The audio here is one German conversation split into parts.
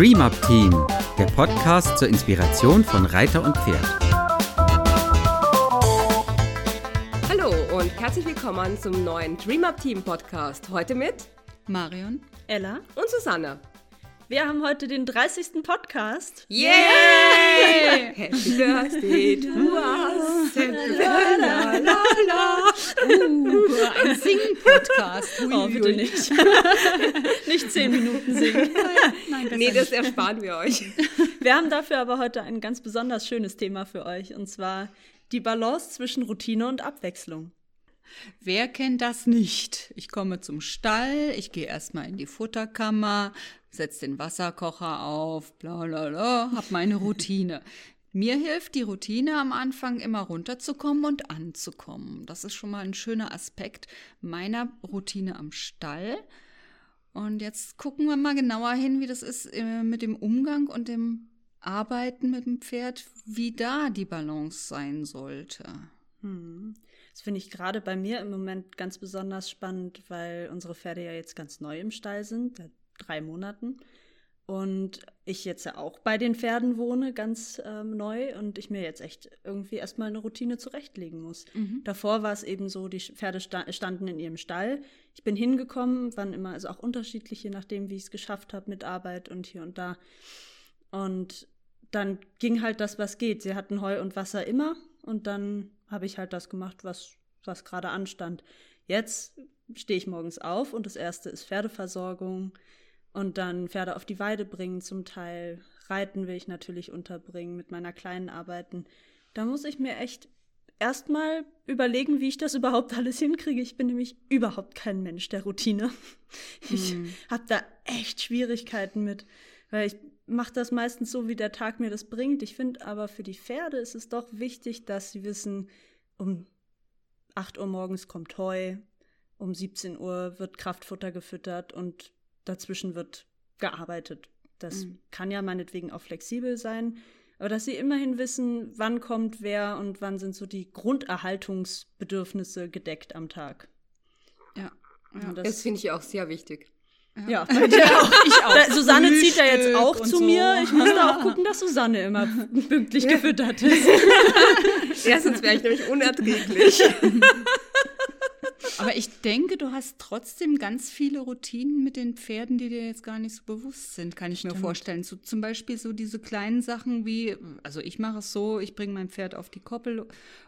Dream Up Team, der Podcast zur Inspiration von Reiter und Pferd. Hallo und herzlich willkommen zum neuen Dream Up Team Podcast. Heute mit Marion, Ella und Susanne. Wir haben heute den 30. Podcast. Yay! Happy Birthday to us. Happy la, la, la, la. Uh, ein Sing-Podcast. Oh, bitte nicht. nicht zehn Minuten singen. Nein, besser Nee, das nicht. ersparen wir euch. Wir haben dafür aber heute ein ganz besonders schönes Thema für euch. Und zwar die Balance zwischen Routine und Abwechslung. Wer kennt das nicht? Ich komme zum Stall, ich gehe erstmal in die Futterkammer, setze den Wasserkocher auf, bla bla bla, hab meine Routine. Mir hilft die Routine am Anfang immer runterzukommen und anzukommen. Das ist schon mal ein schöner Aspekt meiner Routine am Stall. Und jetzt gucken wir mal genauer hin, wie das ist äh, mit dem Umgang und dem Arbeiten mit dem Pferd, wie da die Balance sein sollte. Hm. Das finde ich gerade bei mir im Moment ganz besonders spannend, weil unsere Pferde ja jetzt ganz neu im Stall sind, seit drei Monaten. Und ich jetzt ja auch bei den Pferden wohne, ganz ähm, neu, und ich mir jetzt echt irgendwie erstmal eine Routine zurechtlegen muss. Davor war es eben so, die Pferde sta standen in ihrem Stall. Ich bin hingekommen, waren immer also auch unterschiedlich, je nachdem, wie ich es geschafft habe mit Arbeit und hier und da. Und dann ging halt das, was geht. Sie hatten Heu und Wasser immer und dann habe ich halt das gemacht, was, was gerade anstand. Jetzt stehe ich morgens auf und das erste ist Pferdeversorgung und dann Pferde auf die Weide bringen zum Teil. Reiten will ich natürlich unterbringen, mit meiner kleinen arbeiten. Da muss ich mir echt erstmal überlegen, wie ich das überhaupt alles hinkriege. Ich bin nämlich überhaupt kein Mensch der Routine. Ich habe da echt Schwierigkeiten mit, weil ich mache das meistens so, wie der Tag mir das bringt. Ich finde aber für die Pferde ist es doch wichtig, dass sie wissen, um 8 Uhr morgens kommt Heu, um 17 Uhr wird Kraftfutter gefüttert und dazwischen wird gearbeitet. Das kann ja meinetwegen auch flexibel sein, aber dass sie immerhin wissen, wann kommt wer und wann sind so die Grunderhaltungsbedürfnisse gedeckt am Tag. Ja. Und Das finde ich auch sehr wichtig. ja, bei dir auch. Ich auch. Da, Susanne zieht ja jetzt Frühstück auch zu so. mir. Ich muss da auch gucken, dass Susanne immer pünktlich gefüttert ist. Erstens wäre ich nämlich unerträglich. Aber ich denke, du hast trotzdem ganz viele Routinen mit den Pferden, die dir jetzt gar nicht so bewusst sind, kann ich mir vorstellen. So, zum Beispiel so diese kleinen Sachen wie, also ich mache es so, ich bringe mein Pferd auf die Koppel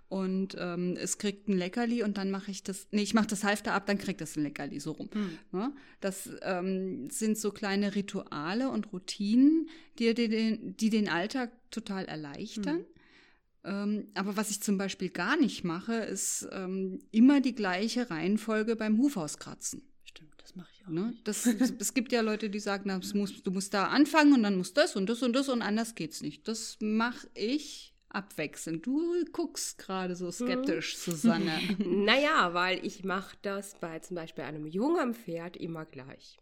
und ähm, es kriegt ein Leckerli und dann mache ich das, nee, ich mache das Halfter ab, dann kriegt es ein Leckerli, so rum. Ne? Das ähm, sind so kleine Rituale und Routinen, die, dir den, die den Alltag total erleichtern. Ähm, aber was ich zum Beispiel gar nicht mache, ist ähm, immer die gleiche Reihenfolge beim Hufhauskratzen. Stimmt, das mache ich auch. Ne? Das, es gibt ja Leute, die sagen, na, es muss, du musst da anfangen und dann muss das und das und das und anders geht's nicht. Das mache ich abwechselnd. Du guckst gerade so skeptisch, Susanne. Naja, weil ich mache das bei zum Beispiel einem jungen Pferd immer gleich.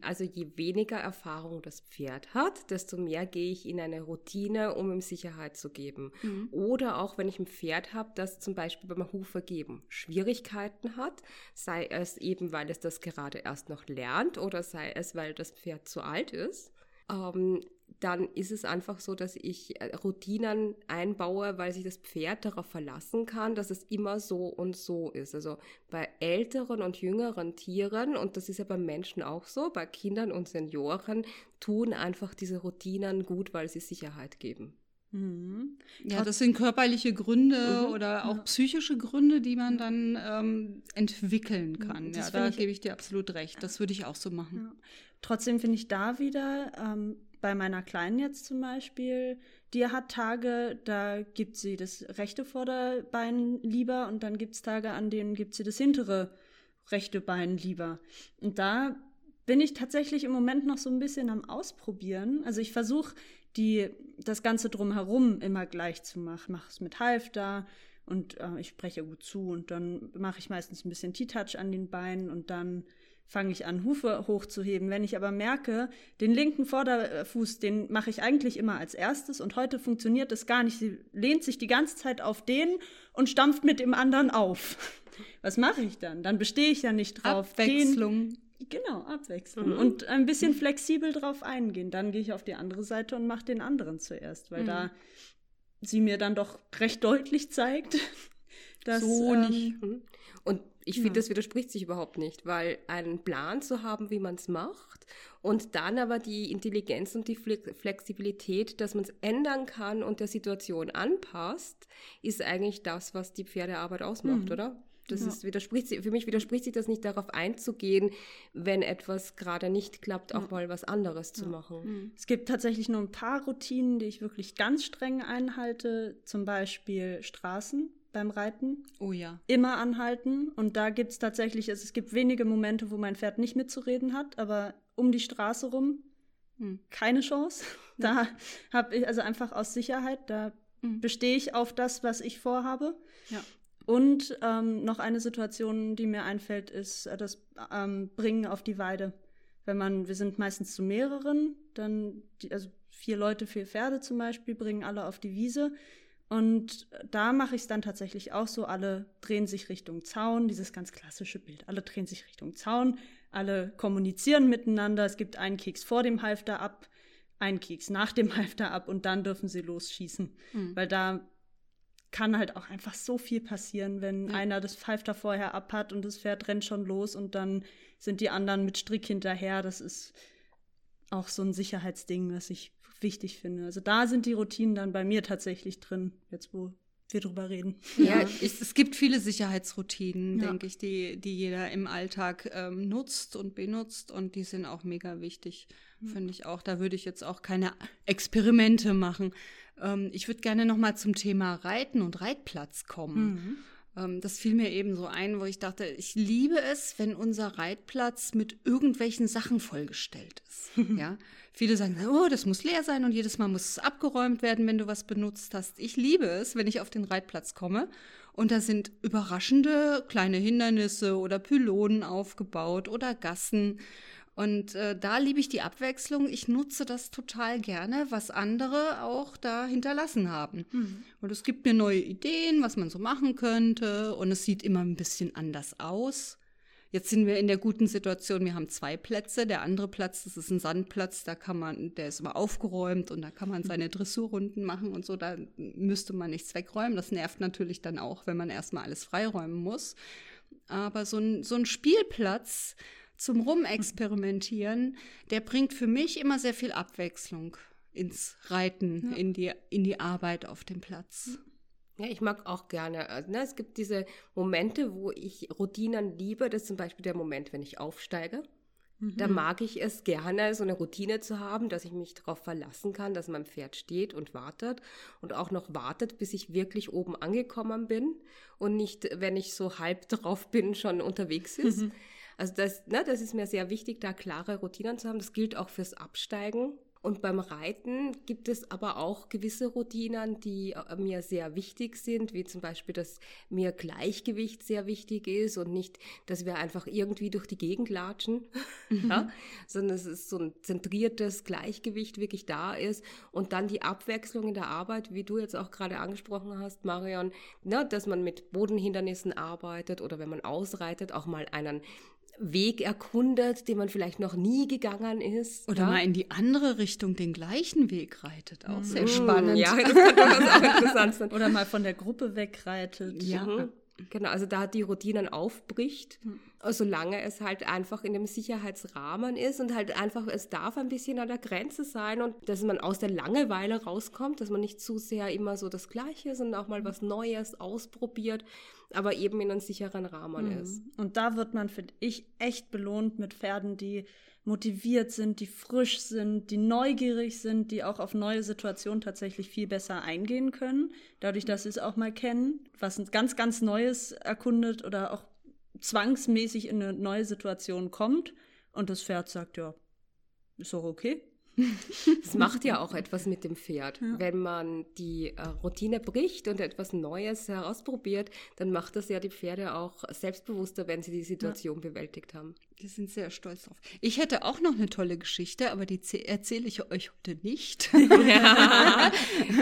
Also je weniger Erfahrung das Pferd hat, desto mehr gehe ich in eine Routine, um ihm Sicherheit zu geben. Oder auch wenn ich ein Pferd habe, das zum Beispiel beim Hufergeben Schwierigkeiten hat, sei es eben, weil es das gerade erst noch lernt oder sei es, weil das Pferd zu alt ist. Ähm, dann ist es einfach so, dass ich äh, Routinen einbaue, weil sich das Pferd darauf verlassen kann, dass es immer so und so ist. Also bei älteren und jüngeren Tieren, und das ist ja beim Menschen auch so, bei Kindern und Senioren, tun einfach diese Routinen gut, weil sie Sicherheit geben. Ja, das sind körperliche Gründe Mhm. oder auch psychische Gründe, die man dann ähm, entwickeln kann. das Ja, da ich- gebe ich dir absolut recht. Das würde ich auch so machen. Trotzdem finde ich da wieder, ähm, bei meiner Kleinen jetzt zum Beispiel, die hat Tage, da gibt sie das rechte Vorderbein lieber und dann gibt es Tage, an denen gibt sie das hintere rechte Bein lieber. Und da bin ich tatsächlich im Moment noch so ein bisschen am Ausprobieren. Also ich versuche die das Ganze drumherum immer gleich zu machen. Mache es mit Halfter und äh, ich spreche gut zu und dann mache ich meistens ein bisschen T-Touch an den Beinen und dann fange ich an, Hufe hochzuheben. Wenn ich aber merke, den linken Vorderfuß, den mache ich eigentlich immer als erstes und heute funktioniert es gar nicht. Sie lehnt sich die ganze Zeit auf den und stampft mit dem anderen auf. Was mache ich dann? Dann bestehe ich ja nicht drauf. Den, Abwechslung. Genau, abwechseln. Mhm. Und ein bisschen flexibel drauf eingehen. Dann gehe ich auf die andere Seite und mache den anderen zuerst, weil mhm. da sie mir dann doch recht deutlich zeigt, dass. So ähm, nicht. Mhm. Und ich finde, ja. das widerspricht sich überhaupt nicht, weil einen Plan zu haben, wie man es macht und dann aber die Intelligenz und die Flexibilität, dass man es ändern kann und der Situation anpasst, ist eigentlich das, was die Pferdearbeit ausmacht, mhm. oder? Das ja. ist, widerspricht, für mich widerspricht sich das nicht darauf einzugehen, wenn etwas gerade nicht klappt, auch ja. mal was anderes zu ja. machen. Mhm. Es gibt tatsächlich nur ein paar Routinen, die ich wirklich ganz streng einhalte, zum Beispiel Straßen beim Reiten. Oh ja. Immer anhalten. Und da gibt es tatsächlich, also es gibt wenige Momente, wo mein Pferd nicht mitzureden hat, aber um die Straße rum hm. keine Chance. Da habe ich also einfach aus Sicherheit, da hm. bestehe ich auf das, was ich vorhabe. Ja. Und ähm, noch eine Situation, die mir einfällt, ist äh, das ähm, Bringen auf die Weide. Wenn man, wir sind meistens zu mehreren, dann, die, also vier Leute, vier Pferde zum Beispiel, bringen alle auf die Wiese. Und da mache ich es dann tatsächlich auch so, alle drehen sich Richtung Zaun, dieses ganz klassische Bild. Alle drehen sich Richtung Zaun, alle kommunizieren miteinander, es gibt einen Keks vor dem Halfter ab, einen Keks nach dem Halfter ab und dann dürfen sie losschießen. Mhm. Weil da kann halt auch einfach so viel passieren, wenn ja. einer das Halfter vorher ab hat und das Pferd rennt schon los und dann sind die anderen mit Strick hinterher. Das ist auch so ein Sicherheitsding, was ich wichtig finde. Also da sind die Routinen dann bei mir tatsächlich drin, jetzt wo wir drüber reden. Ja, es, es gibt viele Sicherheitsroutinen, ja. denke ich, die, die jeder im Alltag ähm, nutzt und benutzt und die sind auch mega wichtig, mhm. finde ich auch. Da würde ich jetzt auch keine Experimente machen. Ähm, ich würde gerne noch mal zum Thema Reiten und Reitplatz kommen. Mhm. Ähm, das fiel mir eben so ein, wo ich dachte, ich liebe es, wenn unser Reitplatz mit irgendwelchen Sachen vollgestellt ist. ja, Viele sagen, oh, das muss leer sein und jedes Mal muss es abgeräumt werden, wenn du was benutzt hast. Ich liebe es, wenn ich auf den Reitplatz komme und da sind überraschende kleine Hindernisse oder Pylonen aufgebaut oder Gassen. Und äh, da liebe ich die Abwechslung. Ich nutze das total gerne, was andere auch da hinterlassen haben. Mhm. Und es gibt mir neue Ideen, was man so machen könnte. Und es sieht immer ein bisschen anders aus. Jetzt sind wir in der guten Situation, wir haben zwei Plätze. Der andere Platz, das ist ein Sandplatz, da kann man, der ist immer aufgeräumt und da kann man seine Dressurrunden machen und so, da müsste man nichts wegräumen. Das nervt natürlich dann auch, wenn man erstmal alles freiräumen muss. Aber so ein, so ein Spielplatz zum Rumexperimentieren, der bringt für mich immer sehr viel Abwechslung ins Reiten, ja. in, die, in die Arbeit auf dem Platz. Ja, ich mag auch gerne. Also, ne, es gibt diese Momente, wo ich Routinen liebe. Das ist zum Beispiel der Moment, wenn ich aufsteige. Mhm. Da mag ich es gerne, so eine Routine zu haben, dass ich mich darauf verlassen kann, dass mein Pferd steht und wartet und auch noch wartet, bis ich wirklich oben angekommen bin und nicht, wenn ich so halb drauf bin, schon unterwegs ist. Mhm. Also das, ne, das ist mir sehr wichtig, da klare Routinen zu haben. Das gilt auch fürs Absteigen. Und beim Reiten gibt es aber auch gewisse Routinen, die äh, mir sehr wichtig sind, wie zum Beispiel, dass mir Gleichgewicht sehr wichtig ist und nicht, dass wir einfach irgendwie durch die Gegend latschen, mhm. ja? sondern dass es so ein zentriertes Gleichgewicht wirklich da ist und dann die Abwechslung in der Arbeit, wie du jetzt auch gerade angesprochen hast, Marion, ne, dass man mit Bodenhindernissen arbeitet oder wenn man ausreitet, auch mal einen Weg erkundet, den man vielleicht noch nie gegangen ist. Oder ja? mal in die andere Richtung den gleichen Weg reitet. Auch sehr spannend. Ja, das kann auch interessant sein. Oder mal von der Gruppe wegreitet. Ja. Mhm. Genau, also da die Routinen aufbricht, mhm. Solange es halt einfach in dem Sicherheitsrahmen ist und halt einfach, es darf ein bisschen an der Grenze sein und dass man aus der Langeweile rauskommt, dass man nicht zu sehr immer so das Gleiche, sondern auch mal was Neues ausprobiert, aber eben in einem sicheren Rahmen mhm. ist. Und da wird man, finde ich, echt belohnt mit Pferden, die motiviert sind, die frisch sind, die neugierig sind, die auch auf neue Situationen tatsächlich viel besser eingehen können, dadurch, dass sie es auch mal kennen, was ein ganz, ganz Neues erkundet oder auch zwangsmäßig in eine neue Situation kommt und das Pferd sagt, ja, ist doch okay. Es macht ja auch etwas mit dem Pferd. Ja. Wenn man die äh, Routine bricht und etwas Neues herausprobiert, dann macht das ja die Pferde auch selbstbewusster, wenn sie die Situation ja. bewältigt haben. Die sind sehr stolz drauf. Ich hätte auch noch eine tolle Geschichte, aber die erzähle ich euch heute nicht. Ja.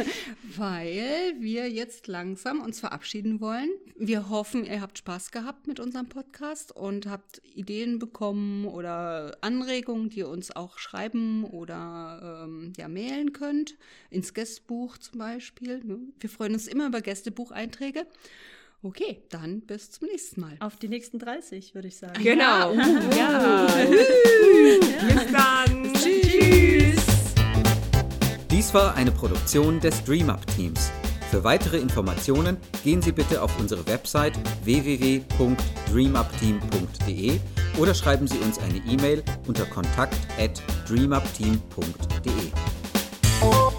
Weil wir jetzt langsam uns verabschieden wollen. Wir hoffen, ihr habt Spaß gehabt mit unserem Podcast und habt Ideen bekommen oder Anregungen, die ihr uns auch schreiben oder ähm, ja, mailen könnt. Ins Gästebuch zum Beispiel. Ne? Wir freuen uns immer über Gästebucheinträge. Okay, dann bis zum nächsten Mal. Auf die nächsten 30, würde ich sagen. Genau. Ja. ja. bis dann. Tschüss. Dies war eine Produktion des DreamUp Teams. Für weitere Informationen gehen Sie bitte auf unsere Website www.dreamupteam.de oder schreiben Sie uns eine E-Mail unter kontakt@dreamupteam.de.